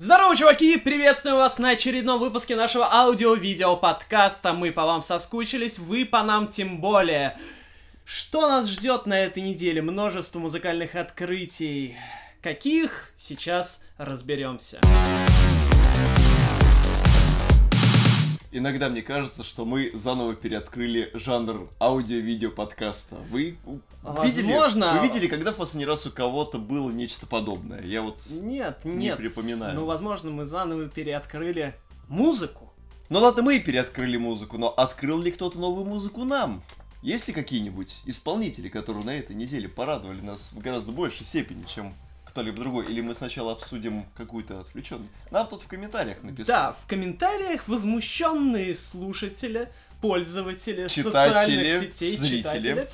Здорово, чуваки! Приветствую вас на очередном выпуске нашего аудио-видео подкаста. Мы по вам соскучились, вы по нам тем более. Что нас ждет на этой неделе? Множество музыкальных открытий. Каких? Сейчас разберемся. Иногда мне кажется, что мы заново переоткрыли жанр аудио-видео подкаста. Вы видели, Возможно. вы видели, когда в последний раз у кого-то было нечто подобное? Я вот Нет, не нет. припоминаю. Ну, возможно, мы заново переоткрыли музыку. Ну ладно, мы и переоткрыли музыку, но открыл ли кто-то новую музыку нам? Есть ли какие-нибудь исполнители, которые на этой неделе порадовали нас в гораздо большей степени, чем кто-либо другой? Или мы сначала обсудим какую-то отвлеченную? Нам тут в комментариях написали. Да, в комментариях возмущенные слушатели, пользователи Читатели, социальных сетей, зрители. читатели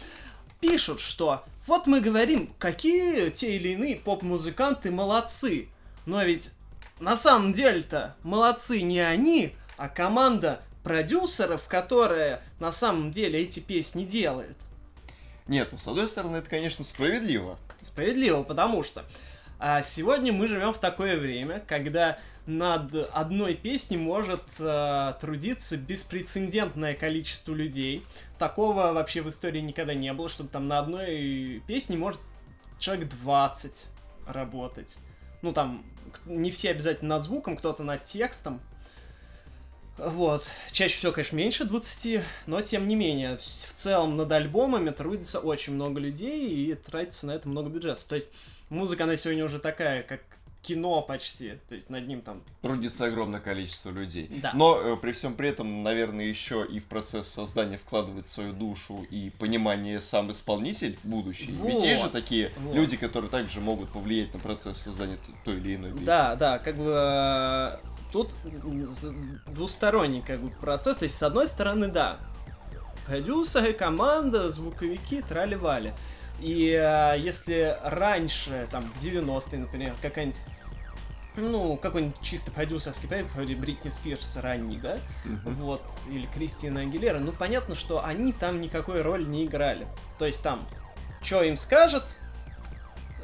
пишут, что вот мы говорим, какие те или иные поп-музыканты молодцы. Но ведь на самом деле-то молодцы не они, а команда продюсеров, которая на самом деле эти песни делает. Нет, ну с одной стороны, это, конечно, справедливо. Справедливо, потому что а, сегодня мы живем в такое время, когда над одной песней может а, трудиться беспрецедентное количество людей. Такого вообще в истории никогда не было, чтобы там на одной песне может человек 20 работать. Ну там, не все обязательно над звуком, кто-то над текстом. Вот. Чаще всего, конечно, меньше 20, но тем не менее, в целом над альбомами трудится очень много людей и тратится на это много бюджета. То есть музыка, она сегодня уже такая, как кино почти. То есть над ним там... Трудится огромное количество людей. Да. Но э, при всем при этом, наверное, еще и в процесс создания вкладывает свою душу и понимание сам исполнитель будущий. Ведь есть же Вот, такие вот. люди, которые также могут повлиять на процесс создания той или иной песни. Да, да, как бы э, тут двусторонний как бы процесс. То есть, с одной стороны, да, продюсеры, команда, звуковики, трали-вали. И э, если раньше, там, в 90-е, например, какая-нибудь ну, какой-нибудь чисто продюсерский проект, вроде Бритни Спирс ранний, да, Мгм. вот, или Кристина Агилера, ну, понятно, что они там никакой роли не играли. То есть там, что им скажет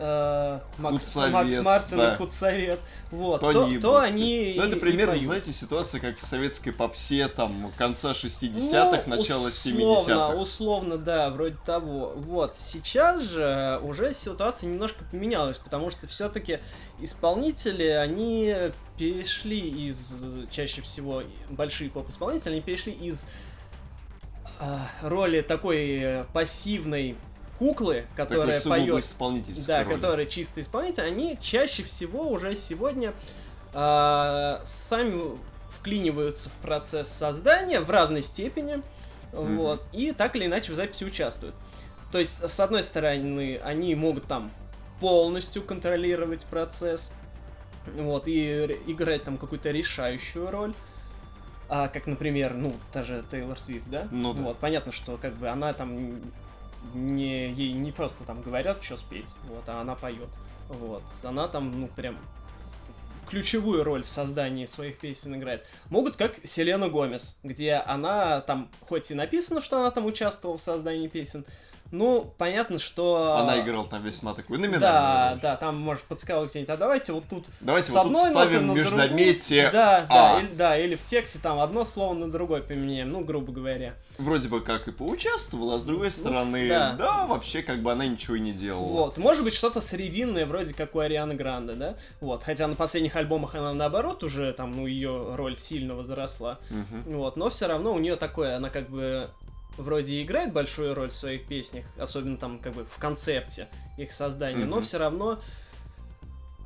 э, Макс, Худсовет, Макс Мартин да. и Худсовет, вот, То то, они и то они Ну, это и- и примерно, поют. знаете, ситуация, как в советской попсе, там, конца 60-х, Ну, условно, 70-х. условно, да, вроде того. Вот, сейчас же уже ситуация немножко поменялась, потому что все-таки исполнители, они перешли из, чаще всего, большие поп-исполнители, они перешли из а, роли такой э, пассивной куклы, поет исполнительской да, роли. которые чисто исполнитель, они чаще всего уже сегодня а, сами вклиниваются в процесс создания в разной степени, Мгм. вот, и так или иначе в записи участвуют. То есть, с одной стороны, они могут там полностью контролировать процесс, вот, и играть там какую-то решающую роль. А, как, например, ну, та же Тейлор Свифт, да? Ну да. Вот, понятно, что как бы она там не, ей не просто там говорят, что спеть, вот, а она поет. Вот. Она там, ну, прям ключевую роль в создании своих песен играет. Могут как Селена Гомес, где она там, хоть и написано, что она там участвовала в создании песен, ну, понятно, что... Она играла там весьма такую номинальную Да, да, там может подсказывать где-нибудь, а давайте вот тут Давайте с вот тут одной ноты ставим на междометие. Да, да, «а». или, да, или в тексте там одно слово на другое поменяем, ну, грубо говоря. Вроде бы как и поучаствовала, а с другой стороны, Ну, да. да. вообще как бы она ничего и не делала. Вот, может быть, что-то срединное, вроде как у Арианы Гранде, да? Вот, хотя на последних альбомах она наоборот уже, там, ну, ее роль сильно возросла. Мгм. Вот, но все равно у нее такое, она как бы вроде и играет большую роль в своих песнях, особенно там как бы в концепте их создания, но Мгм. все равно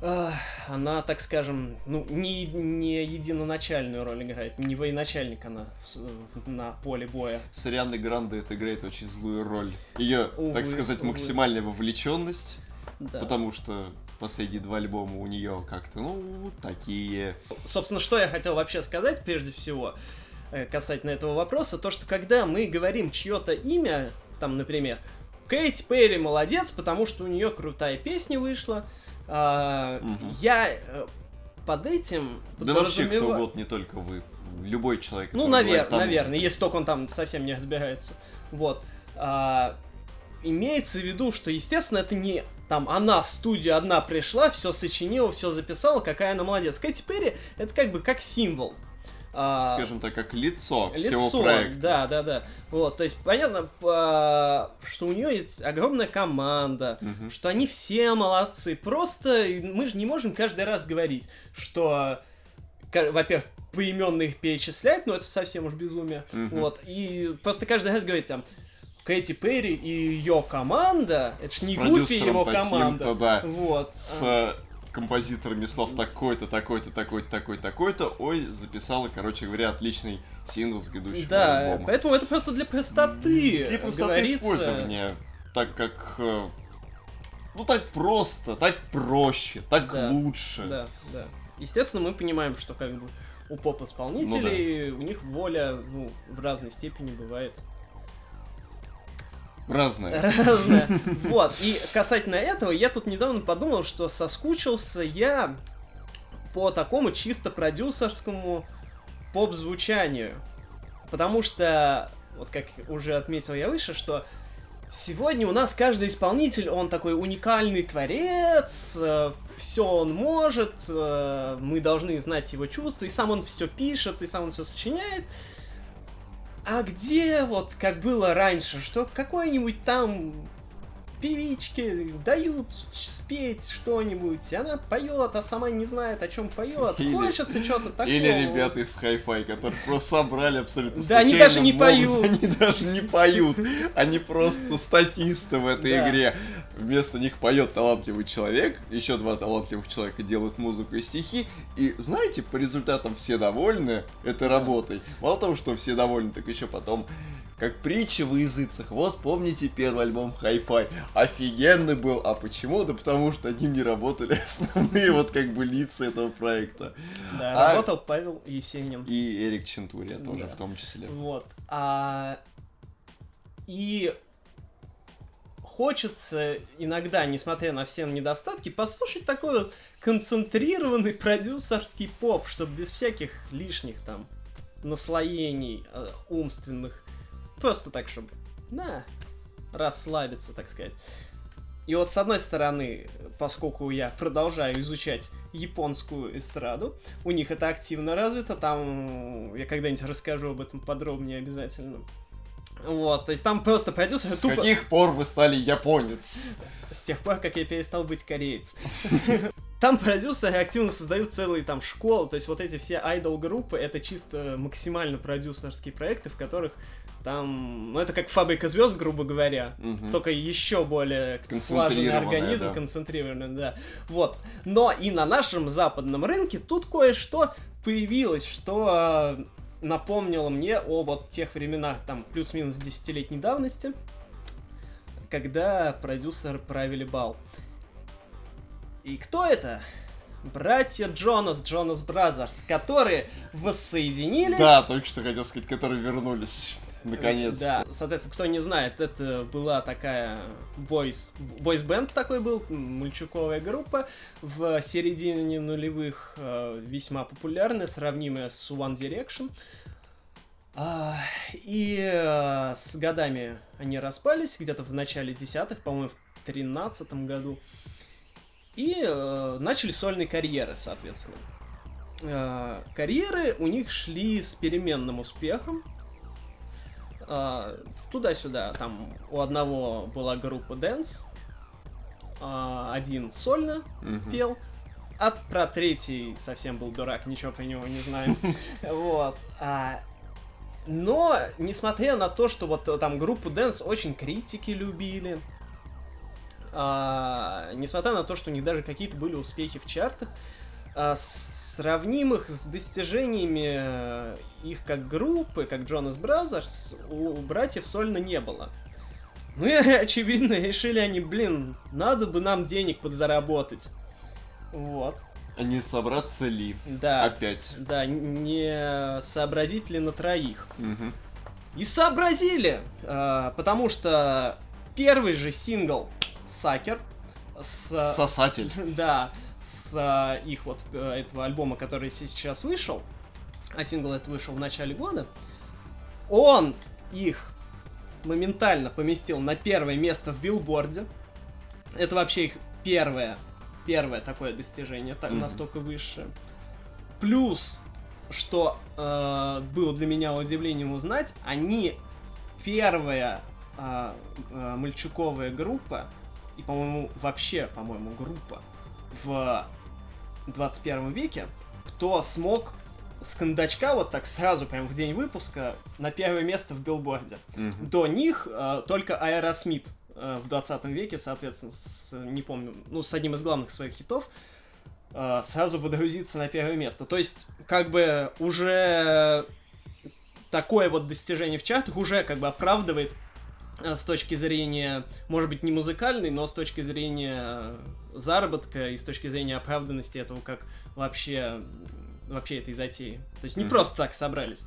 ах, она, так скажем, ну, не, не единоначальную роль играет, не военачальник она в в- на поле боя. С Арианой Гранде это играет очень злую роль. Ее, Увы, так сказать, увы. максимальная вовлеченность, Да. потому что последние два альбома у нее как-то, ну, такие. Собственно, что я хотел вообще сказать, прежде всего, э, касательно этого вопроса, то, что когда мы говорим чье-то имя, там, например, Кейти Перри молодец, потому что у нее крутая песня вышла, а, Мгм. я э, под этим Да вообще кто угодно, не только вы. Любой человек. Ну, навер- наверное, если только он там совсем не разбирается. Вот. А, имеется в виду, что, естественно, это не там она в студию одна пришла, все сочинила, все записала, какая она молодец. Кэти Перри это как бы как символ. А, Скажем так, как лицо, лицо всего проекта. Да, да, да. Вот, то есть понятно, что у нее есть огромная команда, угу. что они все молодцы. Просто мы же не можем каждый раз говорить, что, во-первых, поименно их перечислять, но это совсем уж безумие. Угу. Вот. И просто каждый раз говорить там, Кэти Перри и ее команда, это ж не Гуфи его команда. Да, вот. С композиторами слов такой-то, такой-то, такой-то, такой-то, такой-то, ой, записала, короче говоря, отличный сингл с грядущего да, альбома. поэтому это просто для простоты Для простоты говорится. использования, так как... Э, ну, так просто, так проще, так да, лучше. Да, да. Естественно, мы понимаем, что как бы у поп-исполнителей, ну, да. у них воля ну, в разной степени бывает Разное. Разное. Вот. И касательно этого, я тут недавно подумал, что соскучился я по такому чисто продюсерскому поп-звучанию. Потому что, вот как уже отметил я выше, что сегодня у нас каждый исполнитель, он такой уникальный творец, э, все он может, э, мы должны знать его чувства, и сам он все пишет, и сам он все сочиняет а где вот как было раньше, что какой-нибудь там певичке дают спеть что-нибудь, она поет, а сама не знает, о чем поет. Или, Хочется что-то такого. Или ребята из Hi-Fi, которые просто собрали абсолютно Да, они даже не поют. Они даже не поют. Они просто статисты в этой игре. Вместо них поет талантливый человек, еще два талантливых человека делают музыку и стихи, и знаете, по результатам все довольны этой работой. Мало того, что все довольны, так еще потом как притча в языцах. Вот помните первый альбом Hi-Fi? Офигенный был. А почему? Да потому что одним не работали основные вот как бы лица этого проекта. Да, а... работал Павел Есенин. И Эрик Чентурия тоже да. в том числе. Вот. А... И хочется иногда, несмотря на все недостатки, послушать такой вот концентрированный продюсерский поп, чтобы без всяких лишних там наслоений э, умственных Просто так, чтобы, на, расслабиться, так сказать. И вот с одной стороны, поскольку я продолжаю изучать японскую эстраду, у них это активно развито, там я когда-нибудь расскажу об этом подробнее обязательно. Вот, то есть там просто продюсер С тупо... каких пор вы стали японец? С тех пор, как я перестал быть кореец. Там продюсеры активно создают целые там школы, то есть вот эти все айдол-группы, это чисто максимально продюсерские проекты, в которых там, ну это как фабрика звезд, грубо говоря, угу. только еще более слаженный организм, да. концентрированный, да. Вот. Но и на нашем западном рынке тут кое-что появилось, что э, напомнило мне о вот тех временах, там, плюс-минус десятилетней давности, когда продюсеры правили бал. И кто это? братья Джонас, Jonas Brothers, которые воссоединились. Да, только что хотел сказать, которые вернулись. Наконец. Да, соответственно, кто не знает, это была такая бойс, бойс бенд такой был, мальчуковая группа в середине нулевых э, весьма популярная, сравнимая с One Direction. А, и э, с годами они распались, где-то в начале десятых, по-моему, в тринадцатом году. И э, начали сольные карьеры, соответственно. Карьеры у них шли с переменным успехом. А, туда-сюда. Там у одного была группа Dance, а, один сольно угу. пел, а про третий совсем был дурак, ничего про него не знаю. Вот. А, но, несмотря на то, что вот там группу Dance очень критики любили, несмотря на то, что у них даже какие-то были успехи в чартах, а, сравнимых с достижениями э, их как группы, как Jonas Brothers, у братьев сольно не было. Ну и, очевидно, решили они, блин, надо бы нам денег подзаработать. Вот. А не собраться ли? Да. Опять. Да, не сообразить ли на троих. Угу. И сообразили! Э, потому что первый же сингл Сакер с... Сосатель. Да с а, их вот э, этого альбома, который сейчас вышел, а сингл этот вышел в начале года, он их моментально поместил на первое место в билборде. Это вообще их первое, первое такое достижение, так, Мгм. настолько высшее. Плюс, что э, было для меня удивлением узнать, они первая э, э, мальчуковая группа, и, по-моему, вообще, по-моему, группа в 21 веке, кто смог с кондачка вот так сразу, прям в день выпуска, на первое место в билборде. Мгм. До них э, только Аэросмит э, в 20 веке, соответственно, с, не помню, ну, с одним из главных своих хитов, э, сразу водрузиться на первое место. То есть, как бы уже такое вот достижение в чартах уже как бы оправдывает э, с точки зрения, может быть, не музыкальной, но с точки зрения заработка и с точки зрения оправданности этого как вообще вообще этой затеи. То есть не Мгм. просто так собрались.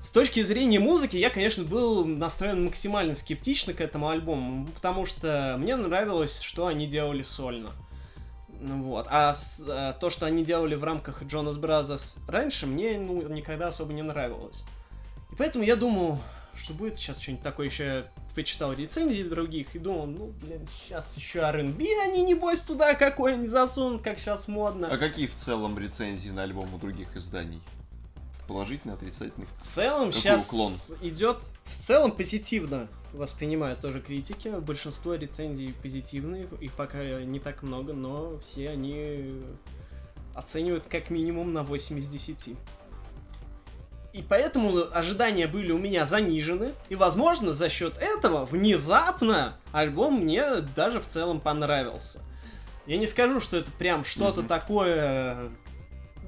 С точки зрения музыки, я, конечно, был настроен максимально скептично к этому альбому, потому что мне нравилось, что они делали сольно. Ну Вот. А с- э, то, что они делали в рамках Jonas Brothers раньше, мне ну, никогда особо не нравилось. И поэтому я думал, что будет сейчас что-нибудь такое еще. Почитал рецензии других и думал, ну, блин, сейчас еще R&B они, небось, туда какой-нибудь засунут, как сейчас модно. А какие в целом рецензии на альбом у других изданий? Положительные, отрицательные? В целом Какой сейчас уклон? идет в целом позитивно воспринимают тоже критики. Большинство рецензий позитивные, их пока не так много, но все они оценивают как минимум на 8 из 10. И поэтому ожидания были у меня занижены, и, возможно, за счет этого внезапно альбом мне даже в целом понравился. Я не скажу, что это прям что-то Мгм. такое,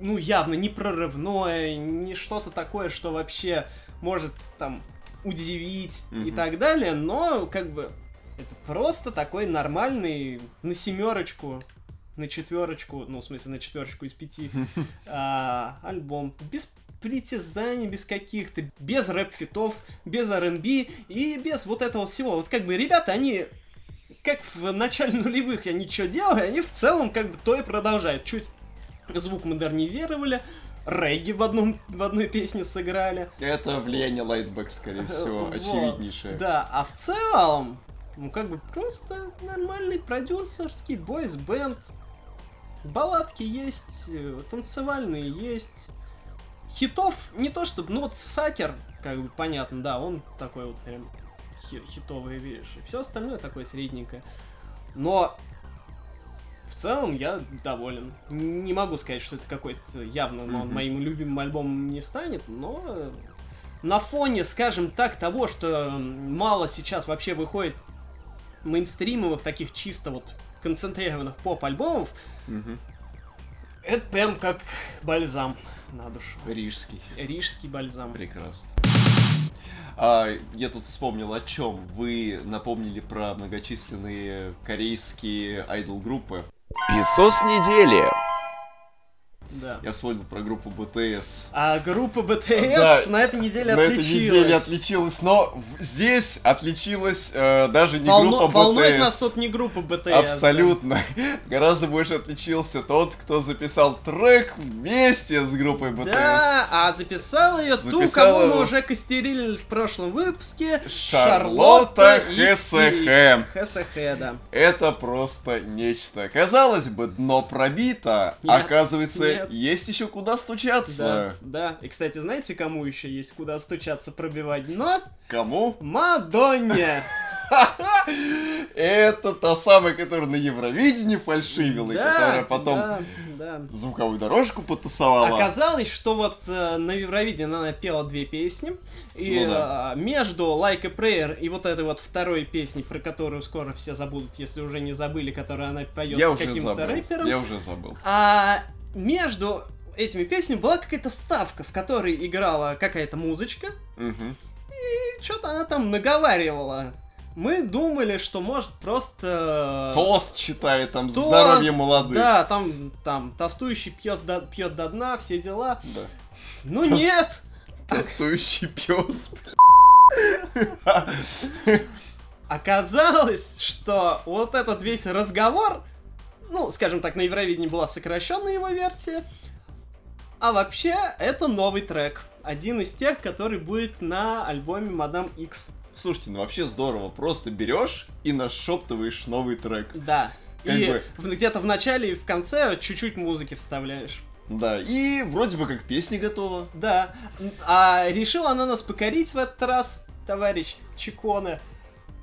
ну, явно не прорывное, не что-то такое, что вообще может там удивить и Мгм. так далее, но как бы это просто такой нормальный на семерочку, на четверочку, ну, в смысле, на четверочку из пяти а, альбом. Без притязаний, без каких-то, без рэп-фитов, без R&B и без вот этого всего. Вот как бы ребята, они как в начале нулевых они что делали, они в целом как бы то и продолжают. Чуть звук модернизировали, регги в, одном, в одной песне сыграли. Это влияние Lightback, скорее всего, Вот. очевиднейшее. Да, а в целом, ну как бы просто нормальный продюсерский бойс-бенд. Балладки есть, э, танцевальные есть. Хитов не то чтобы, ну вот Сакер, как бы понятно, да, он такой вот прям хи- хитовые вещи. Все остальное такое средненькое. Но в целом я доволен. Не могу сказать, что это какой-то явно он Мгм. моим любимым альбомом не станет, но на фоне, скажем так, того, что мало сейчас вообще выходит мейнстримовых таких чисто вот концентрированных поп-альбомов, Мгм. это прям как бальзам на душу. Рижский. Рижский бальзам. Прекрасно. А, я тут вспомнил о чем. Вы напомнили про многочисленные корейские айдол-группы. Песос недели. Да. Я вспомнил про группу BTS. А группа BTS Да, на этой неделе На этой отличилась. неделе отличилась, но здесь отличилась э, даже не Волну- группа волнует BTS. нас тут не группа BTS. да. Абсолютно. Гораздо больше отличился тот, кто записал трек вместе с группой BTS. Да, а записал ее ту, Записала кого мы его- уже костерили в прошлом выпуске. Шарлотта XX. Хесехе. Хесехе, да. Это просто нечто. Казалось бы, дно пробито, Нет, оказывается, нет. Есть еще куда Да, стучаться. да. И, кстати, знаете, кому еще есть куда стучаться, пробивать дно? Кому? Мадонне! Это та самая, которая на Евровидении фальшивила, и Да, которая потом да, да. звуковую дорожку потасовала. Оказалось, что вот э, на Евровидении она пела две песни, и Ну да. э, между Like a Prayer и вот этой вот второй песней, про которую скоро все забудут, если уже не забыли, которую она поет Я с каким-то рэпером, Я уже забыл. а между этими песнями была какая-то вставка, в которой играла какая-то музычка, Мгм. и что-то она там наговаривала. Мы думали, что может просто... Тост читает там Тост, здоровье молодых. Да, там, там, тостующий пьет до, пьет до дна, все дела. Да. Ну нет! Тостующий пес. Оказалось, что вот этот весь разговор, ну, скажем так, на Евровидении была сокращенная его версия, а вообще это новый трек. Один из тех, который будет на альбоме Мадам X. Слушайте, ну вообще здорово. Просто берешь и нашептываешь новый трек. Да. Как и бы- где-то в начале и в конце чуть-чуть музыки вставляешь. Да, и вроде бы как песня готова. Да. А решила она нас покорить в этот раз, товарищ Чиконе.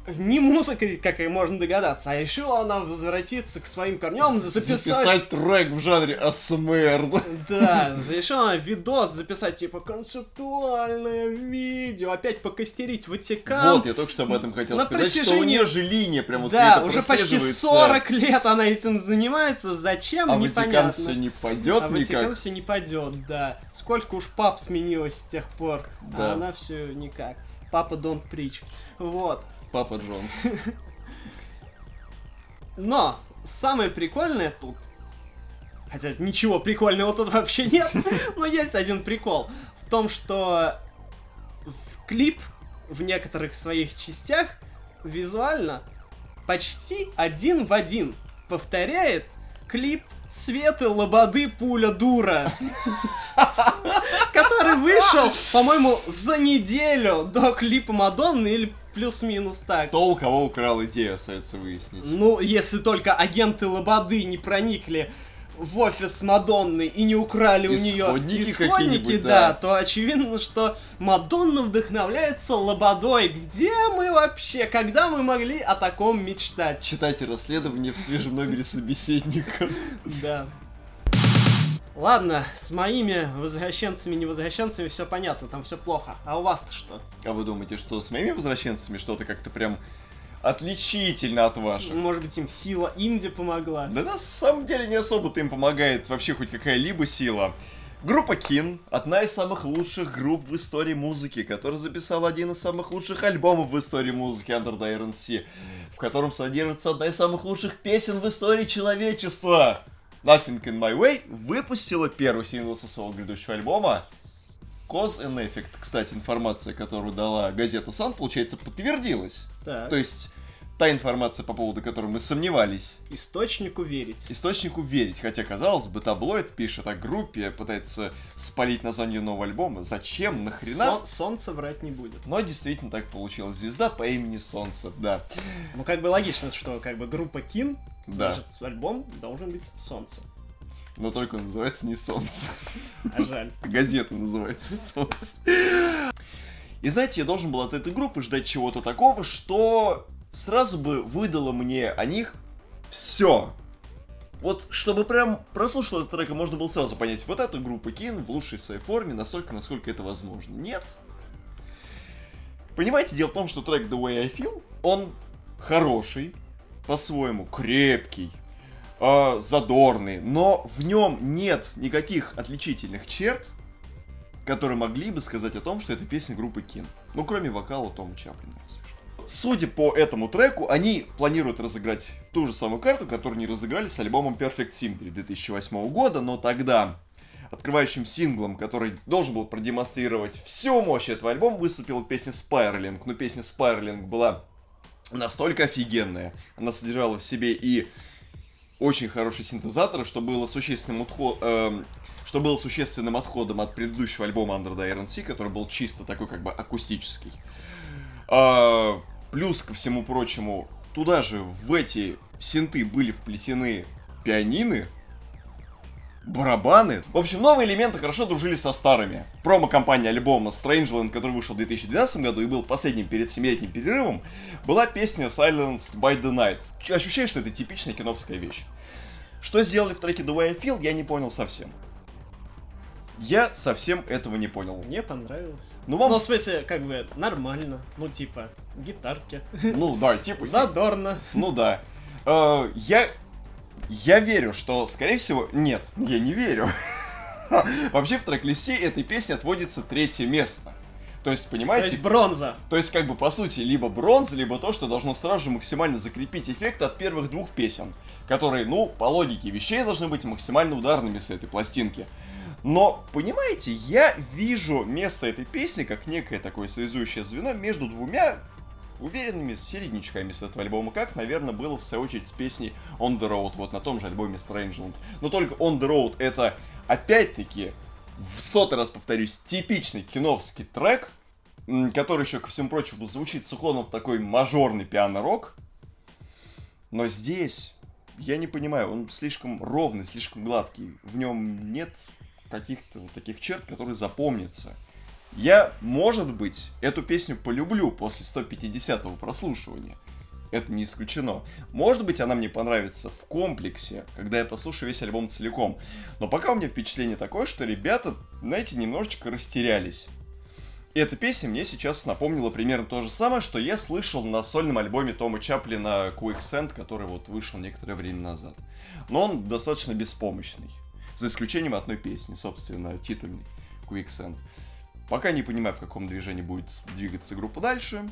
Не музыкой, как и можно догадаться, а решила она возвратиться к своим корням, записать... Записать трек в жанре АСМР. Да, решила она видос записать, типа, концептуальное видео, опять покостерить Ватикан. Вот, я только что об этом хотел На сказать, что у протяжении- нее же линия прям вот да, уже почти прослеживается. 40 лет она этим занимается, зачем, А непонятно. Ватикан все не пойдет а Ватикан никак. все не пойдет, да. Сколько уж пап сменилось с тех пор, Да. а она все никак. Папа don't preach. Вот. Папа Джонс. Но самое прикольное тут, хотя ничего прикольного тут вообще нет, но есть один прикол в том, что в клип в некоторых своих частях визуально почти один в один повторяет клип Светы Лободы Пуля Дура, который вышел, по-моему, за неделю до клипа Мадонны или плюс-минус так. Кто у кого украл идею, остается выяснить. Ну, если только агенты Лободы не проникли в офис Мадонны и не украли у нее Исходники исходники, да, да. то очевидно, что Мадонна вдохновляется Лободой. Где мы вообще? Когда мы могли о таком мечтать? Читайте расследование в свежем номере собеседника. Да. Ладно, с моими возвращенцами, невозвращенцами все понятно, там все плохо. А у вас-то что? А вы думаете, что с моими возвращенцами что-то как-то прям отличительно от ваших? Может быть, им сила Инди помогла? Да на самом деле не особо-то им помогает вообще хоть какая-либо сила. Группа Кин — одна из самых лучших групп в истории музыки, которая записала один из самых лучших альбомов в истории музыки Under the Iron Sea, в котором содержится одна из самых лучших песен в истории человечества. Nothing in My Way выпустила первый сингл со своего грядущего альбома Cause and Effect. Кстати, информация, которую дала газета Сан, получается, подтвердилась. Так, То есть, та информация, по поводу которой мы сомневались, источнику верить. источнику верить. Хотя, казалось бы, таблоид пишет о группе, пытается спалить название нового альбома. Зачем? Нахрена? Сон- солнце врать не будет. Но действительно так получилось. Звезда по имени Солнце, да. Ну, как бы логично, что как бы группа Кин, Да. значит, альбом должен быть Солнце. Но только он называется не Солнце. А жаль. Газета называется Солнце. И знаете, я должен был от этой группы ждать чего-то такого, что сразу бы выдало мне о них все. Вот, чтобы прям прослушал этот трек, и можно было сразу понять, вот эта группа Кин в лучшей своей форме, настолько, насколько это возможно. Нет. Понимаете, дело в том, что трек The Way I Feel, он хороший, по-своему крепкий, э, задорный, но в нем нет никаких отличительных черт, которые могли бы сказать о том, что это песня группы Кин. Ну, кроме вокала Тома Чаплина, разве. Судя по этому треку, они планируют разыграть ту же самую карту, которую не разыграли с альбомом Perfect Symmetry 2008 года, но тогда открывающим синглом, который должен был продемонстрировать всю мощь этого альбома, выступила песня Spiraling. Но песня Spiraling была настолько офигенная, она содержала в себе и очень хороший синтезатор, что было существенным отхо- эм, что было существенным отходом от предыдущего альбома Under the Iron Sea, который был чисто такой как бы акустический. А, плюс ко всему прочему, туда же в эти синты были вплетены пианины, барабаны. В общем, новые элементы хорошо дружили со старыми. Промо-компания альбома Strangeland, который вышел в 2012 году и был последним перед семилетним перерывом, была песня Silenced by the Night. Ощущаю, что это типичная киновская вещь. Что сделали в треке The Way I Feel, я не понял совсем. Я совсем этого не понял. Мне понравилось. Ну, вам... Ну, в смысле, как бы, нормально. Ну, типа, гитарки. Ну, да, типа... Задорно. Ну да. Э, я... Я верю, что, скорее всего... Нет, я не верю. Вообще в трек-листе этой песни отводится третье место. То есть, То понимаете, есть бронза. то есть, как бы, по сути, либо бронза, либо то, что должно сразу же максимально закрепить эффект от первых двух песен, которые, ну, по логике вещей должны быть максимально ударными с этой пластинки. Но, понимаете, я вижу место этой песни как некое такое связующее звено между двумя уверенными середнячками с этого альбома, как, наверное, было в свою очередь с песней On The Road, вот на том же альбоме Strangeland. Но только On The Road это, опять-таки, в сотый раз повторюсь, типичный киновский трек, который еще, ко всему прочему, звучит с уклоном в такой мажорный пиано-рок. Но здесь, я не понимаю, он слишком ровный, слишком гладкий. В нем нет каких-то вот таких черт, которые запомнятся. Я, может быть, эту песню полюблю после 150-го прослушивания. Это не исключено. Может быть, она мне понравится в комплексе, когда я послушаю весь альбом целиком. Но пока у меня впечатление такое, что ребята, знаете, немножечко растерялись. И эта песня мне сейчас напомнила примерно то же самое, что я слышал на сольном альбоме Тома Чаплина Quicksand, который вот вышел некоторое время назад. Но он достаточно беспомощный. За исключением одной песни, собственно, титульной Quicksand. Пока не понимаю, в каком движении будет двигаться группа дальше.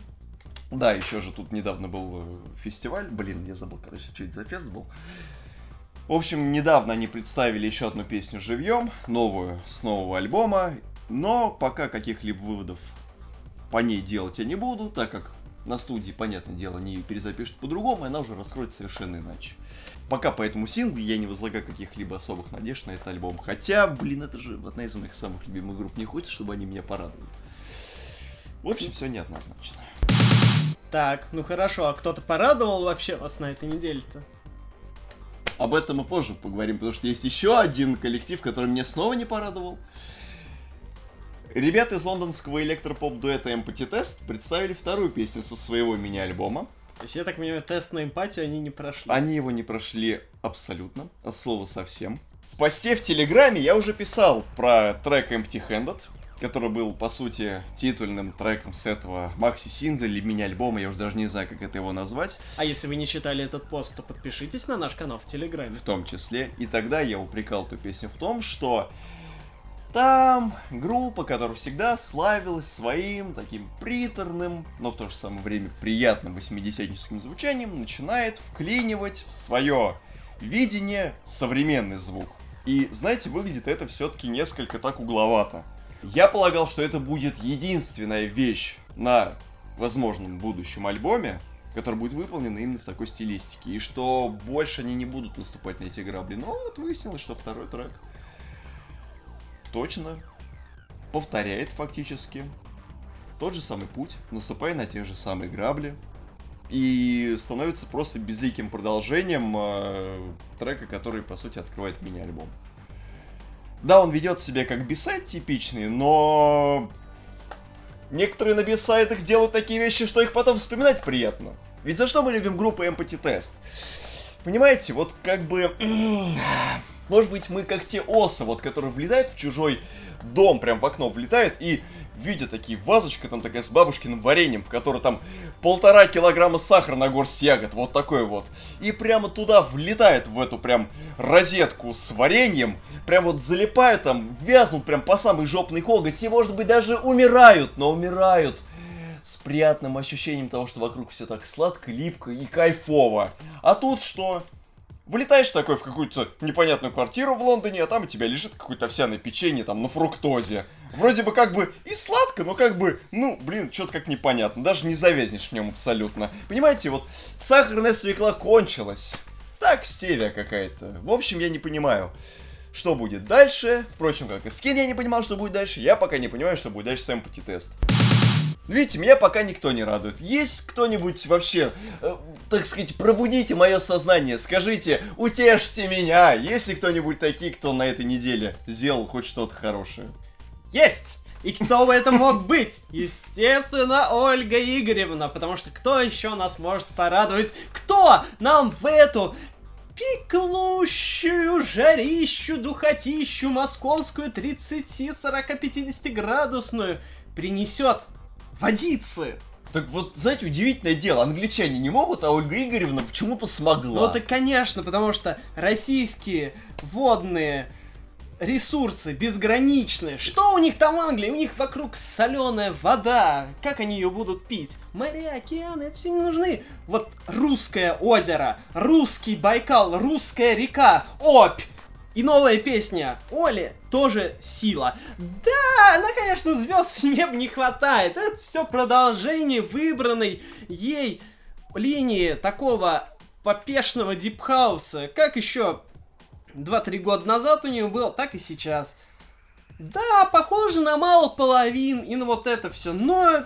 Да, еще же тут недавно был э, фестиваль. Блин, я забыл, короче, что это за фест был. В общем, недавно они представили еще одну песню живьем, новую, с нового альбома. Но пока каких-либо выводов по ней делать я не буду, так как на студии, понятное дело, они ее перезапишут по-другому, и она уже раскроется совершенно иначе. Пока по этому синглу я не возлагаю каких-либо особых надежд на этот альбом. Хотя, блин, это же одна из моих самых любимых групп. Не хочется, чтобы они меня порадовали. В общем, все неоднозначно. Так, ну хорошо, а кто-то порадовал вообще вас на этой неделе-то? Об этом мы позже поговорим, потому что есть еще один коллектив, который меня снова не порадовал. Ребята из лондонского электропоп-дуэта Empathy Test представили вторую песню со своего мини-альбома. То есть, я так понимаю, тест на эмпатию они не прошли. Они его не прошли абсолютно, от слова совсем. В посте в Телеграме я уже писал про трек Empty Handed, который был, по сути, титульным треком с этого макси-сингла или мини-альбома, я уже даже не знаю, как это его назвать, А если вы не читали этот пост, то подпишитесь на наш канал в Телеграме. в том числе. И тогда я упрекал эту песню в том, что там группа, которая всегда славилась своим таким приторным, но в то же самое время приятным 80 звучанием, начинает вклинивать в свое видение современный звук. И, знаете, выглядит это все-таки несколько так угловато. Я полагал, что это будет единственная вещь на возможном будущем альбоме, который будет выполнен именно в такой стилистике, и что больше они не будут наступать на эти грабли. Но вот выяснилось, что второй трек точно повторяет фактически тот же самый путь, наступая на те же самые грабли, и становится просто безликим продолжением э, трека, который, по сути, открывает мини-альбом. Да, он ведет себя как бисайд типичный, но некоторые на бисайдах делают такие вещи, что их потом вспоминать приятно. Ведь за что мы любим группу Empathy Test? Понимаете, вот как бы... Может быть, мы как те осы, вот, которые влетают в чужой дом, прям в окно влетают и видят такие вазочка там такая с бабушкиным вареньем, в которой там полтора килограмма сахара на горсть ягод, вот такой вот. И прямо туда влетает в эту прям розетку с вареньем, прям вот залипают там, вязнут прям по самый жопный коготь и, может быть, даже умирают, но умирают с приятным ощущением того, что вокруг все так сладко, липко и кайфово. А тут что? Вылетаешь такой в какую-то непонятную квартиру в Лондоне, а там у тебя лежит какое-то овсяное печенье там на фруктозе. Вроде бы как бы и сладко, но как бы, ну, блин, что-то как непонятно. Даже не завязнешь в нем абсолютно. Понимаете, вот сахарная свекла кончилась. Так, стевия какая-то. В общем, я не понимаю, что будет дальше. Впрочем, как и скин я не понимал, что будет дальше. Я пока не понимаю, что будет дальше с Empathy тест. Видите, меня пока никто не радует. Есть кто-нибудь вообще, э, так сказать, пробудите мое сознание, скажите, утешьте меня. Есть ли кто-нибудь такие, кто на этой неделе сделал хоть что-то хорошее? Есть! И кто бы это мог быть? Естественно, Ольга Игоревна, потому что кто еще нас может порадовать? Кто нам в эту пеклущую, жарищу, духотищу московскую 30, 40, 50 градусную принесет водицы? Так вот, знаете, удивительное дело, англичане не могут, а Ольга Игоревна почему-то смогла. Ну, так, конечно, потому что российские водные ресурсы безграничны. Что у них там в Англии? У них вокруг соленая вода. Как они ее будут пить? Моря, океаны, это все не нужны. Вот русское озеро, русский Байкал, русская река, Обь. И новая песня Оли тоже сила. Да, она, конечно, звезд с неб не хватает. Это все продолжение выбранной ей линии такого попешного дипхауса. Как еще 2-3 года назад у нее было, так и сейчас. Да, похоже на мало половин и на вот это все, но,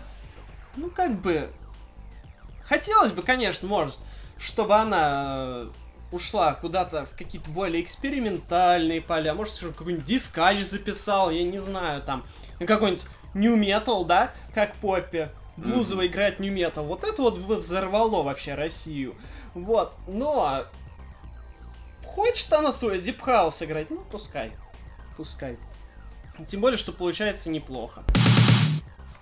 ну как бы, хотелось бы, конечно, может, чтобы она э, ушла куда-то в какие-то более экспериментальные поля, может, какой-нибудь дискач записал, я не знаю, там, какой-нибудь new metal, да, как Поппи, Блузова mm-hmm. играет new metal. Вот это вот бы взорвало вообще Россию. Вот, но хочет она свой Deep House играть, ну, пускай. Пускай. Тем более, что получается неплохо.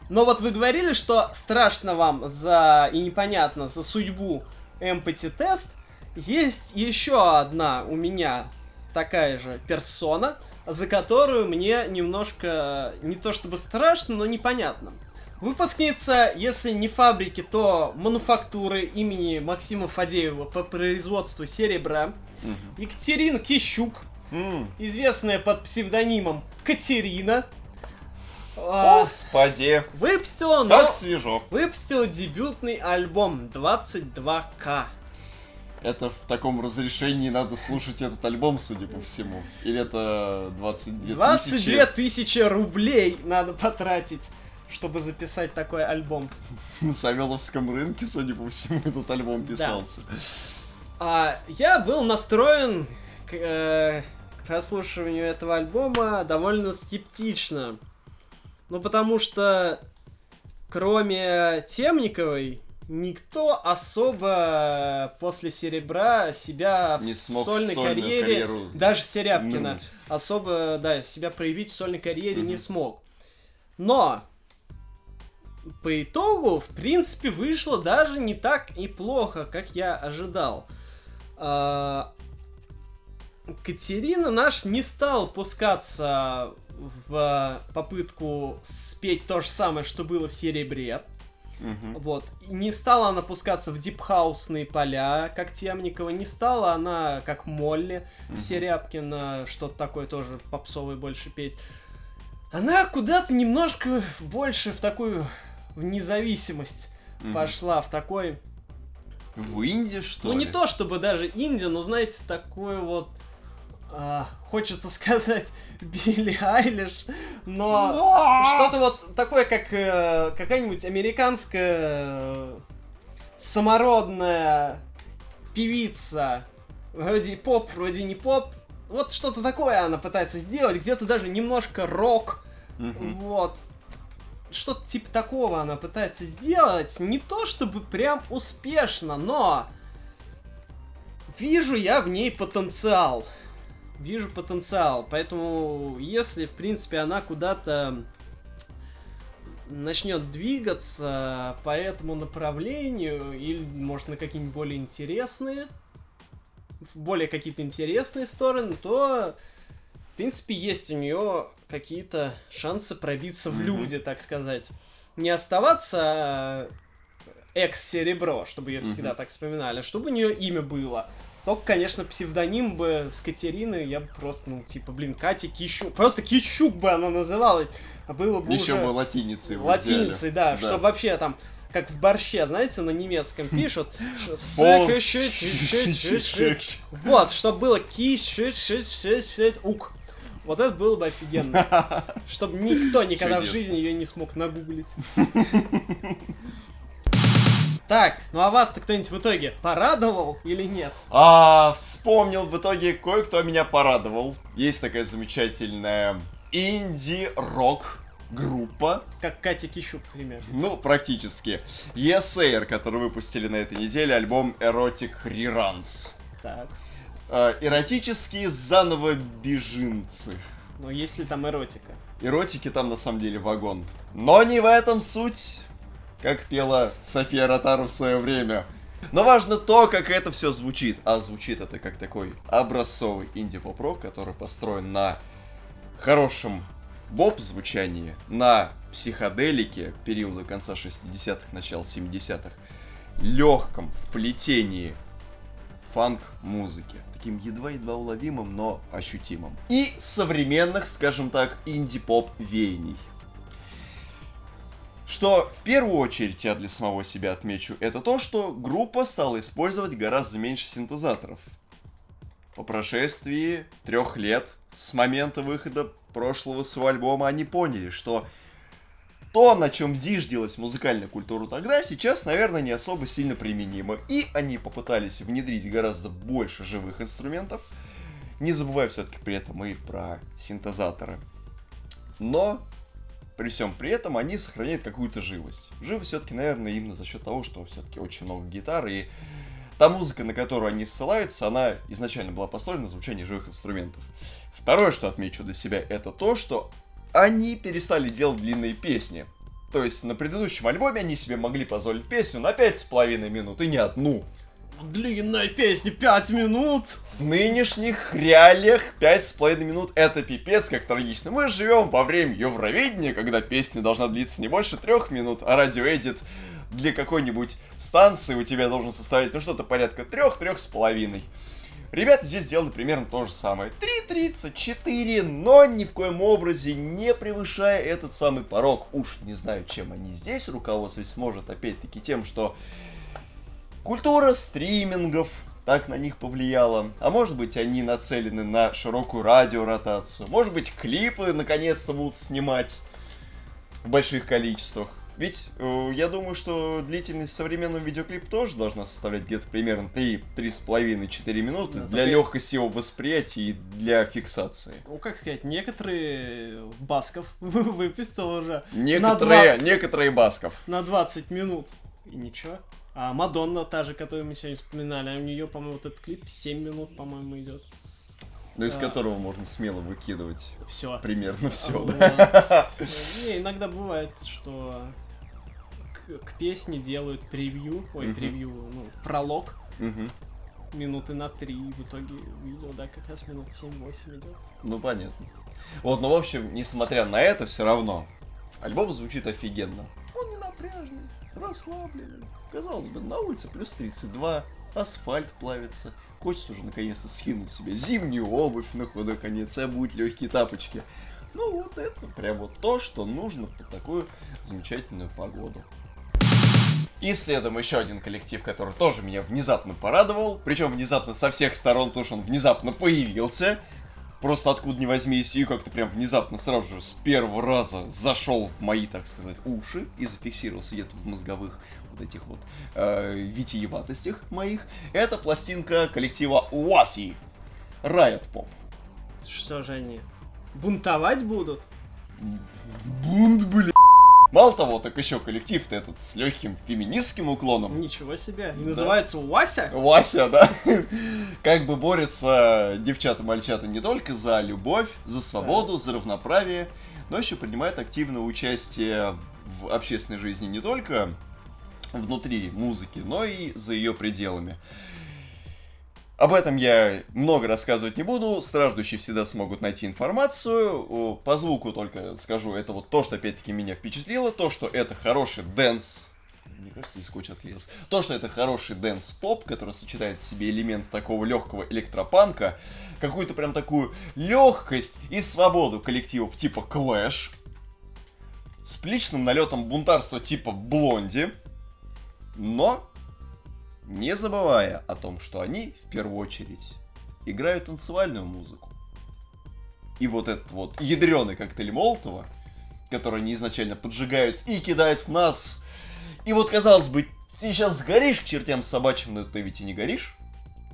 Но вот вы говорили, что страшно вам за и непонятно за судьбу Empathy Test. Есть еще одна у меня такая же персона, за которую мне немножко не то чтобы страшно, но непонятно. Выпускница, если не фабрики, то мануфактуры имени Максима Фадеева по производству серебра. Угу. Екатерина Кищук, mm. известная под псевдонимом Катерина. А, Господи! Выпустила, но... Как свежо. Выпустила дебютный альбом 22К. Это в таком разрешении надо слушать этот альбом, судя по всему. Или это 22 тысячи? 22 тысячи рублей надо потратить чтобы записать такой альбом. На Савеловском рынке, судя по всему, этот альбом писался. Да. А, я был настроен к, э, к прослушиванию этого альбома довольно скептично. Ну, потому что кроме Темниковой, никто особо после Серебра себя не в сольной карьере, карьеру даже Серябкина, нырнуть. особо, да, себя проявить в сольной карьере mm-hmm. не смог. Но по итогу, в принципе, вышло даже не так и плохо, как я ожидал. А, Катерина наш не стал пускаться в попытку спеть то же самое, что было в Серебре. Угу. Вот. Не стала она пускаться в дипхаусные поля, как Темникова. Не стала она, как Молли, угу. Серябкина, что-то такое тоже попсовое больше петь. Она куда-то немножко больше в такую в независимость угу. пошла, в такой... В Индии, что ну, ли? Ну, не то чтобы даже Индия, но, знаете, такое вот... А, хочется сказать Билли Айлиш, но, но... что-то вот такое, как э, какая-нибудь американская э, самородная певица, вроде поп, вроде не поп, вот что-то такое она пытается сделать, где-то даже немножко рок, угу. вот что-то типа такого она пытается сделать. Не то чтобы прям успешно, но вижу я в ней потенциал. Вижу потенциал. Поэтому, если, в принципе, она куда-то начнет двигаться по этому направлению, или, может, на какие-нибудь более интересные, в более какие-то интересные стороны, то в принципе, есть у нее какие-то шансы пробиться в люди, так сказать. Не оставаться э, экс-серебро, чтобы ее всегда так вспоминали, а чтобы у нее имя было. Только, конечно, псевдоним бы с Катериной я бы просто, ну, типа, блин, Катя Кищук. Просто Кищук бы она называлась. А было бы Еще уже... бы латиницей. Латиницей, да, да. Чтобы вообще там как в борще, знаете, на немецком пишут. Вот, чтобы было ки, ук. Вот это было бы офигенно. Чтобы никто никогда в жизни ее не смог нагуглить. Так, ну а вас-то кто-нибудь в итоге порадовал или нет? А, вспомнил в итоге кое-кто меня порадовал. Есть такая замечательная инди-рок группа. Как Катя Кищук, например. Ну, практически. Yes Air, который выпустили на этой неделе альбом Erotic Reruns. Так. Э, эротические заново бежинцы. Но есть ли там эротика? Эротики там на самом деле вагон. Но не в этом суть, как пела София Ротару в свое время. Но важно то, как это все звучит. А звучит это как такой образцовый инди-поп-рок, который построен на хорошем боб-звучании, на психоделике периода конца 60-х, начала 70-х, легком вплетении фанк-музыки таким едва-едва уловимым, но ощутимым. И современных, скажем так, инди-поп веяний. Что в первую очередь я для самого себя отмечу, это то, что группа стала использовать гораздо меньше синтезаторов. по прошествии трех лет с момента выхода прошлого своего альбома они поняли, что то, на чем зиждилась музыкальная культура тогда, сейчас, наверное, не особо сильно применимо. И они попытались внедрить гораздо больше живых инструментов, не забывая все-таки при этом и про синтезаторы. Но при всем при этом они сохраняют какую-то живость. Живость все-таки, наверное, именно за счет того, что все-таки очень много гитар, и та музыка, на которую они ссылаются, она изначально была построена на звучании живых инструментов. Второе, что отмечу для себя, это то, что они перестали делать длинные песни. То есть на предыдущем альбоме они себе могли позволить песню на пять с половиной минут и не одну. Длинная песня, 5 минут! В нынешних реалиях пять с половиной минут это пипец как трагично. Мы живем во время Евровидения, когда песня должна длиться не больше трех минут, а радиоэдит для какой-нибудь станции у тебя должен составить, ну, что-то порядка трех-трех с половиной. Ребята здесь сделали примерно то же самое. 3.34, но ни в коем образе не превышая этот самый порог. Уж не знаю, чем они здесь руководствуются. Может, опять-таки тем, что культура стримингов так на них повлияла. А может быть, они нацелены на широкую радиоротацию. Может быть, клипы наконец-то будут снимать в больших количествах. Ведь э, я думаю, что длительность современного видеоклипа тоже должна составлять где-то примерно 3, 3,5-4 минуты Да, для и- легкости его восприятия и для фиксации. Ну, как сказать, некоторые Басков выпустил уже Некоторые, некоторые басков. на 20 минут. И ничего. А Мадонна, та же, которую мы сегодня вспоминали, а у нее, по-моему, вот этот клип 7 минут, по-моему, идет. Ну, из А. которого можно смело выкидывать Все. примерно все, да. Не, иногда бывает, что к, к песне делают превью, ой, Мгм. превью, ну, пролог Мгм. минуты на три, в итоге видео, да, как раз минут 7-8 идет. Ну, понятно. Вот, ну, в общем, несмотря на это, все равно, альбом звучит офигенно. Он не напряжный, расслабленный. Казалось бы, на улице плюс 32, асфальт плавится. Хочется уже наконец-то скинуть себе зимнюю обувь на худой конец и обуть легкие тапочки. Ну, вот это прям вот то, что нужно под такую замечательную погоду. И следом еще один коллектив, который тоже меня внезапно порадовал. Причем внезапно со всех сторон, потому что он внезапно появился. Просто откуда ни возьмись, и как-то прям внезапно сразу же с первого раза зашел в мои, так сказать, уши и зафиксировался где-то в мозговых вот этих вот э, витиеватостях моих. Это пластинка коллектива Уаси. Riot Pop. Что же они? Бунтовать будут? Бунт, бля. Мало того, так еще коллектив-то этот с легким феминистским уклоном. Ничего себе. И Да. называется Вася? Вася, да? Как бы борются девчата-мальчата не только за любовь, за свободу, за равноправие, но еще принимают активное участие в общественной жизни не только внутри музыки, но и за ее пределами. Об этом я много рассказывать не буду, страждущие всегда смогут найти информацию. По звуку только скажу, это вот то, что опять-таки меня впечатлило, то, что это хороший dance. Мне кажется, здесь скотч отклеился. То, что это хороший dance-pop, который сочетает в себе элементы такого легкого электропанка, какую-то прям такую легкость и свободу коллективов типа Clash, с личным налетом бунтарства типа Blondie, но не забывая о том, что они, в первую очередь, играют танцевальную музыку. И вот этот вот ядреный коктейль Молотова, который они изначально поджигают и кидают в нас. И вот, казалось бы, ты сейчас сгоришь к чертям собачьим, но ты ведь и не горишь.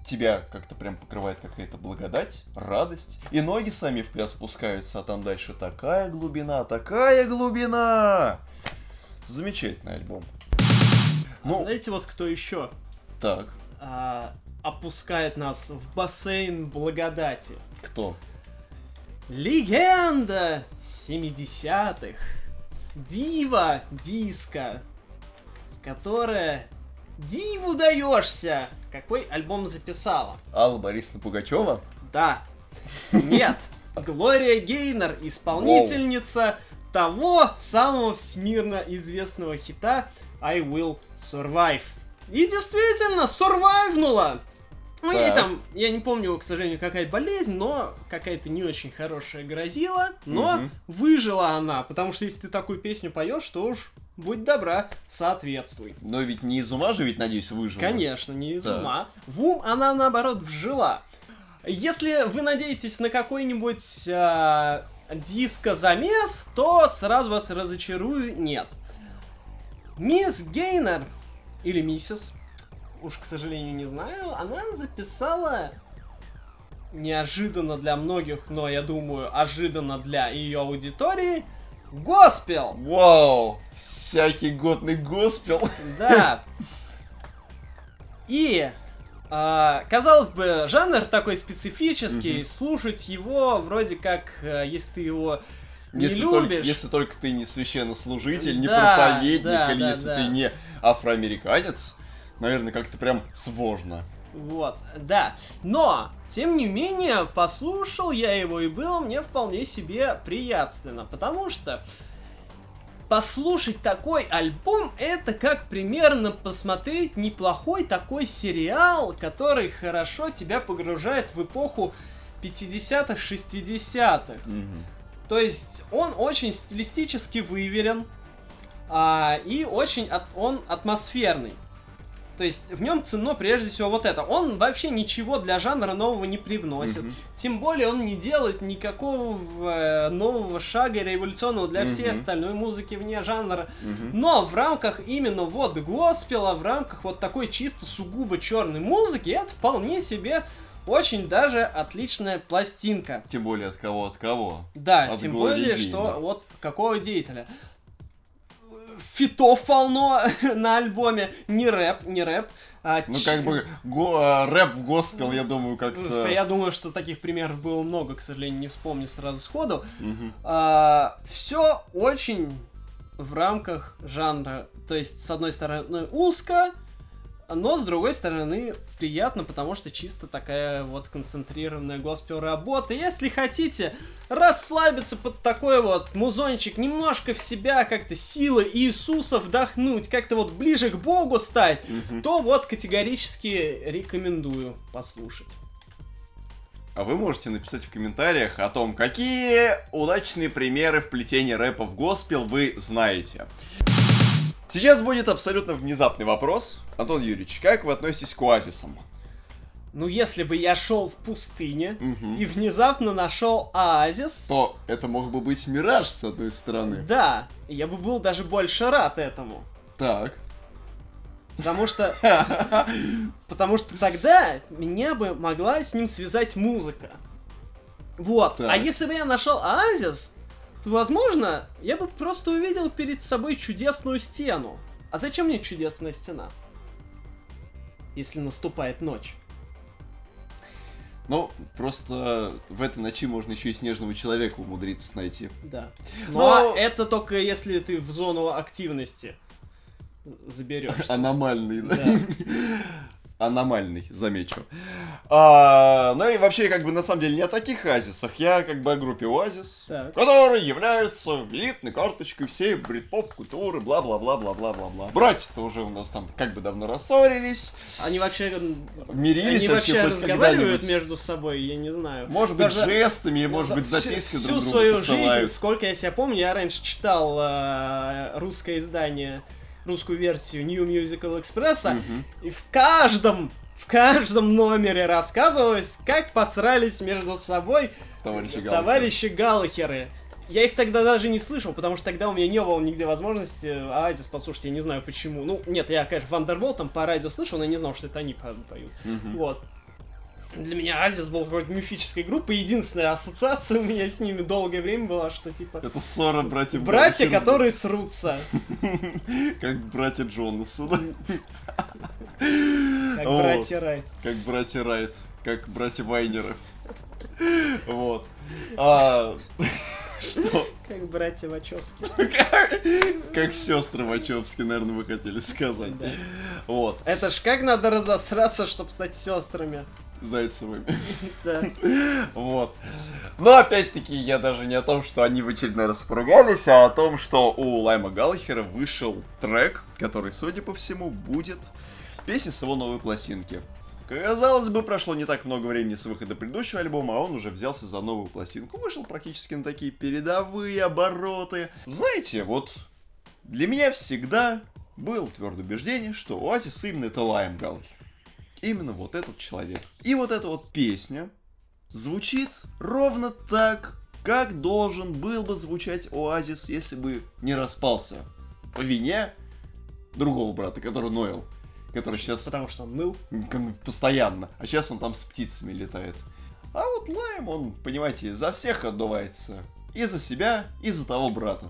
Тебя как-то прям покрывает какая-то благодать, радость. И ноги сами в пляс спускаются, а там дальше такая глубина, такая глубина. Замечательный альбом. Ну, Знаете, вот кто еще так, а, опускает нас в бассейн благодати? кто? Легенда 70-х. Дива диска, которая диву даешься. Какой альбом записала? Алла Борисовна Пугачева? Да. Нет. Глория Гейнер, исполнительница того самого всемирно известного хита I Will Survive. И действительно, сурвайвнула. Ну, ей Так. там, я не помню, к сожалению, какая болезнь, но какая-то не очень хорошая грозила, но Мгм. выжила она, потому что если ты такую песню поешь, то уж будь добра, соответствуй. Но ведь не из ума же, ведь, надеюсь, выжила. Конечно, не из Так. ума. В ум она, наоборот, вжила. Если вы надеетесь на какой-нибудь э, диско-замес, то сразу вас разочарую, нет. Мисс Гейнер, или миссис, уж, к сожалению, не знаю, она записала неожиданно для многих, но я думаю, ожиданно для ее аудитории, госпел. Вау! Всякий годный госпел. Да. И а, казалось бы, жанр такой специфический, Мгм. слушать его вроде как, э, если ты его не Если только, любишь. если только ты не священнослужитель, не Да, проповедник, да, или да, если да. ты не афроамериканец, наверное, как-то прям сложно. Вот, да. Но, тем не менее, послушал я его и было мне вполне себе приятственно, потому что послушать такой альбом это как примерно посмотреть неплохой такой сериал, который хорошо тебя погружает в эпоху 50-х, 60-х. Мгм. То есть он очень стилистически выверен а, и очень от- он атмосферный. То есть в нем ценно прежде всего вот это. Он вообще ничего для жанра нового не привносит. Мгм. Тем более он не делает никакого э, нового шага революционного для всей Мгм. остальной музыки вне жанра. Мгм. Но в рамках именно вот госпела, в рамках вот такой чисто сугубо черной музыки, это вполне себе очень даже отличная пластинка. Тем более от кого от кого. Да, От тем более, Гейна. что вот какого деятеля. Фитов полно на альбоме. Не рэп, не рэп. а Ну, ч- как бы го- а, рэп в госпел, я думаю, как-то... Я думаю, что таких примеров было много, к сожалению, не вспомню сразу сходу. Мгм. все очень в рамках жанра. То есть, с одной стороны, узко, но с другой стороны, приятно, потому что чисто такая вот концентрированная госпел работа. Если хотите расслабиться под такой вот музончик, немножко в себя как-то силы Иисуса вдохнуть, как-то вот ближе к Богу стать, Мгм. то вот категорически рекомендую послушать. А вы можете написать в комментариях о том, какие удачные примеры вплетения рэпа в госпел вы знаете. Сейчас будет абсолютно внезапный вопрос. Антон Юрьевич, как вы относитесь к оазисам? Ну, если бы я шел в пустыне Мгм. и внезапно нашел оазис, То это мог бы быть мираж, с одной стороны. Да, я бы был даже больше рад этому. Так. Потому что... Потому что тогда меня бы могла с ним связать музыка. Вот. Так. А если бы я нашел оазис, возможно, я бы просто увидел перед собой чудесную стену. А зачем мне чудесная стена? Если наступает ночь. Ну, просто в этой ночи можно еще и снежного человека умудриться найти. Да. Но Но- это только если ты в зону активности заберешься. Аномальный, да? Да. Аномальный, замечу. А, ну и вообще, как бы, на самом деле, не о таких оазисах. Я, как бы, о группе Оазис, Так. которые являются визитной карточкой всей брит-поп культуры, бла-бла-бла-бла-бла-бла-бла. Братья-то уже у нас там как бы давно рассорились, Они вообще... мирились Они вообще разговаривают между собой, я не знаю. Может быть, Даже- жестами, или, может быть, Всю- записки всю друг другу свою посылают. жизнь, сколько я себя помню, я раньше читал э, русское издание, русскую версию New Musical Express, Мгм. и в каждом, в каждом номере рассказывалось, как посрались между собой Товарищи Галлахеры. товарищи Галлахеры. Я их тогда даже не слышал, потому что тогда у меня не было нигде возможности Оазис послушать, я не знаю почему. Ну, нет, я, конечно, Wonderwall там по радио слышал, но я не знал, что это они по- поют. Мгм. Вот. Для меня Азис был какой-то мифической группой. Единственная ассоциация у меня с ними долгое время была, что типа Это ссора братьев братья, которые срутся. Как братья Джонаса, да? Как братья Райт. Как братья Райт, как братья Вайнеры. Вот. А, Что? Как братья Вачовски. Как сестры Вачовски, наверное, вы хотели сказать. Вот, Это ж как надо разосраться, чтобы стать сестрами. Зайцевыми. Да. Вот. Но опять-таки я даже не о том, что они в очередной раз поругались, а о том, что у Лайма Галлахера вышел трек, который, судя по всему, будет песня с его новой пластинки. Казалось бы, прошло не так много времени с выхода предыдущего альбома, а он уже взялся за новую пластинку. Вышел практически на такие передовые обороты. Знаете, вот для меня всегда было твердое убеждение, что Оазис именно это Лайм Галлахер. Именно вот этот человек. И вот эта вот песня, звучит ровно так, как должен был бы звучать Оазис, если бы не распался. По вине другого брата, который Ноэл, который сейчас Потому что он кон- постоянно, а сейчас он там с птицами летает. А вот Лайм, он, понимаете, за всех отдувается. И за себя, и за того брата.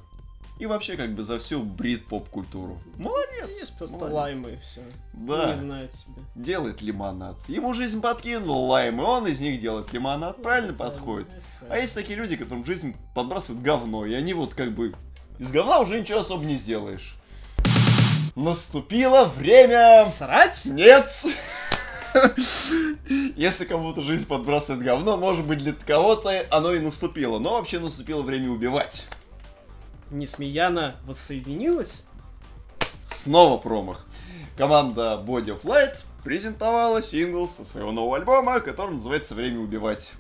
И вообще как бы за всю брит поп-культуру. Молодец! Есть просто молодец. лаймы и все. Да. Не знает себя. Делает лимонад. Ему жизнь подкинула лайм, и он из них делает лимонад. Правильно подходит. А есть такие люди, которым жизнь подбрасывает говно, и они вот как бы из говна уже ничего особо не сделаешь. Наступило время... Срать? Нет! Если кому-то жизнь подбрасывает говно, может быть для кого-то оно и наступило. Но вообще наступило время убивать. Несмеяна воссоединилась? Снова промах. Команда Body of Light презентовала сингл со своего нового альбома, который называется «Время убивать».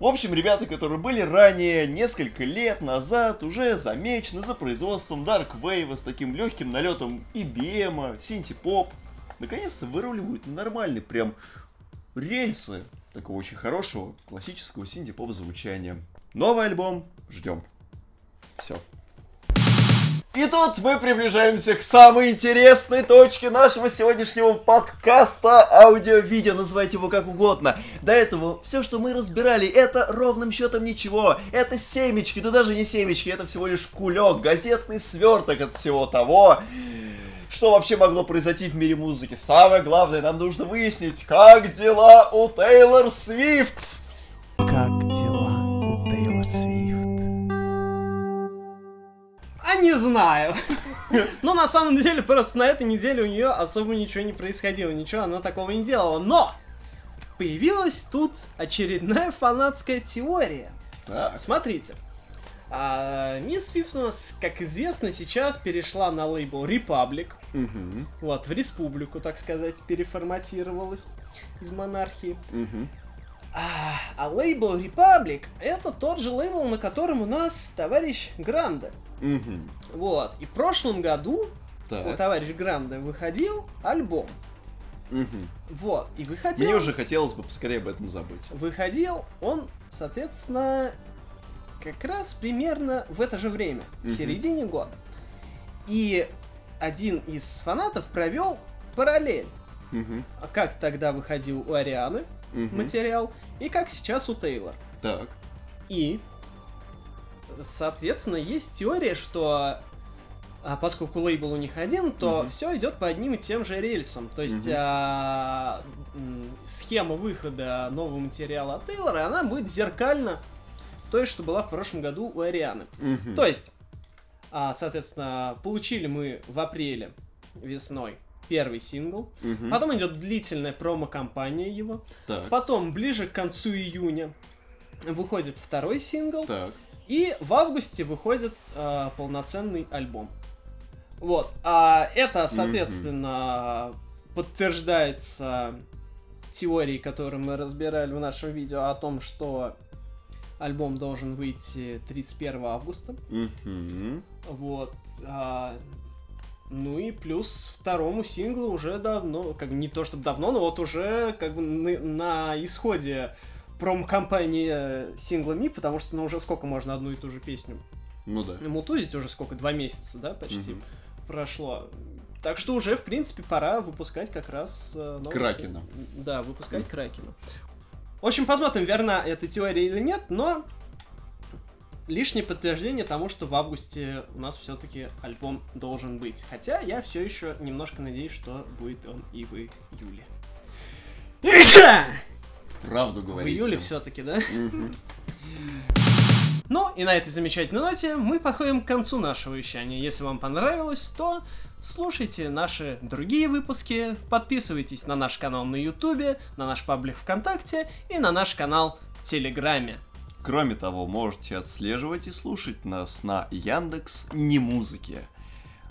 В общем, ребята, которые были ранее, несколько лет назад, уже замечены за производством Dark Wave с таким легким налетом EBM, синти-поп, наконец-то выруливают на нормальные прям рельсы такого очень хорошего классического синти-поп звучания. Новый альбом ждем. Все. И тут мы приближаемся к самой интересной точке нашего сегодняшнего подкаста, аудио-видео, называйте его как угодно. До этого все, что мы разбирали, это ровным счетом ничего. Это семечки, да даже не семечки, это всего лишь кулек, газетный сверток от всего того, что вообще могло произойти в мире музыки. Самое главное, нам нужно выяснить, как дела у Тейлор Свифт. Как А не знаю. Ну, на самом деле, просто на этой неделе у нее особо ничего не происходило, ничего она такого не делала. Но появилась тут очередная фанатская теория. Так, Смотрите. А, Мисс Свифт у нас, как известно, сейчас перешла на лейбл Republic. мгм, Вот, в республику, так сказать, переформатировалась из монархии. мгм. А, а лейбл Republic это тот же лейбл, на котором у нас товарищ Гранде. Мгм. Вот. И в прошлом году у Так. товарища Гранде выходил альбом. Мгм. Вот. И выходил... Мне уже хотелось бы поскорее об этом забыть. Выходил он, соответственно, как раз примерно в это же время, в Мгм. середине года. И один из фанатов провел параллель. А как тогда выходил у Арианы Мгм. материал, и как сейчас у Тейлор. Так. И, соответственно, есть теория, что а, поскольку лейбл у них один, то Мгм. все идет по одним и тем же рельсам. То есть Мгм. а, схема выхода нового материала от Тейлора, она будет зеркально той, что была в прошлом году у Арианы. Мгм. То есть, а, соответственно, получили мы в апреле весной первый сингл, Мгм. потом идет длительная промо-компания его, Так. Потом, ближе к концу июня, выходит второй сингл. Так. И в августе выходит э, полноценный альбом. Вот. А это, соответственно, подтверждается теорией, которую мы разбирали в нашем видео о том, что альбом должен выйти 31 августа. Мгм. Вот. а, ну и плюс второму синглу уже давно, как бы не то чтобы давно, но вот уже как бы на, на исходе промо-компании синглами, потому что ну уже сколько можно одну и ту же песню Ну да. мутузить, уже сколько, два месяца, да, почти Мгм. прошло. Так что уже, в принципе, пора выпускать как раз э, Кракена. Да, выпускать Кракена. В общем, посмотрим, верна эта теория или нет, но лишнее подтверждение тому, что в августе у нас все-таки альбом должен быть. Хотя я все еще немножко надеюсь, что будет он и в июле. Правду В говорите. июле все-таки, да? Ну, и на этой замечательной ноте мы подходим к концу нашего вещания. Если вам понравилось, то слушайте наши другие выпуски, подписывайтесь на наш канал на Ютубе, на наш паблик ВКонтакте и на наш канал в Телеграме. Кроме того, можете отслеживать и слушать нас на Яндекс не музыке.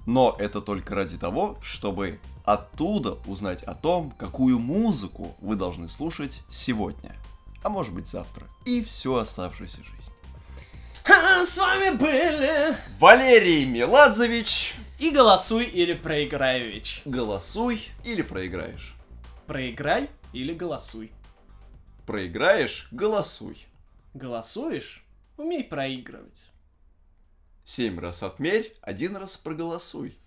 Но это только ради того, чтобы оттуда узнать о том, какую музыку вы должны слушать сегодня. А может быть завтра. И всю оставшуюся жизнь. А с вами были Валерий Меладзевич. и голосуй или проиграй, Вич. Голосуй или проиграешь. Проиграй или голосуй. Проиграешь – голосуй. Голосуешь? Умей проигрывать. Семь раз отмерь, один раз проголосуй.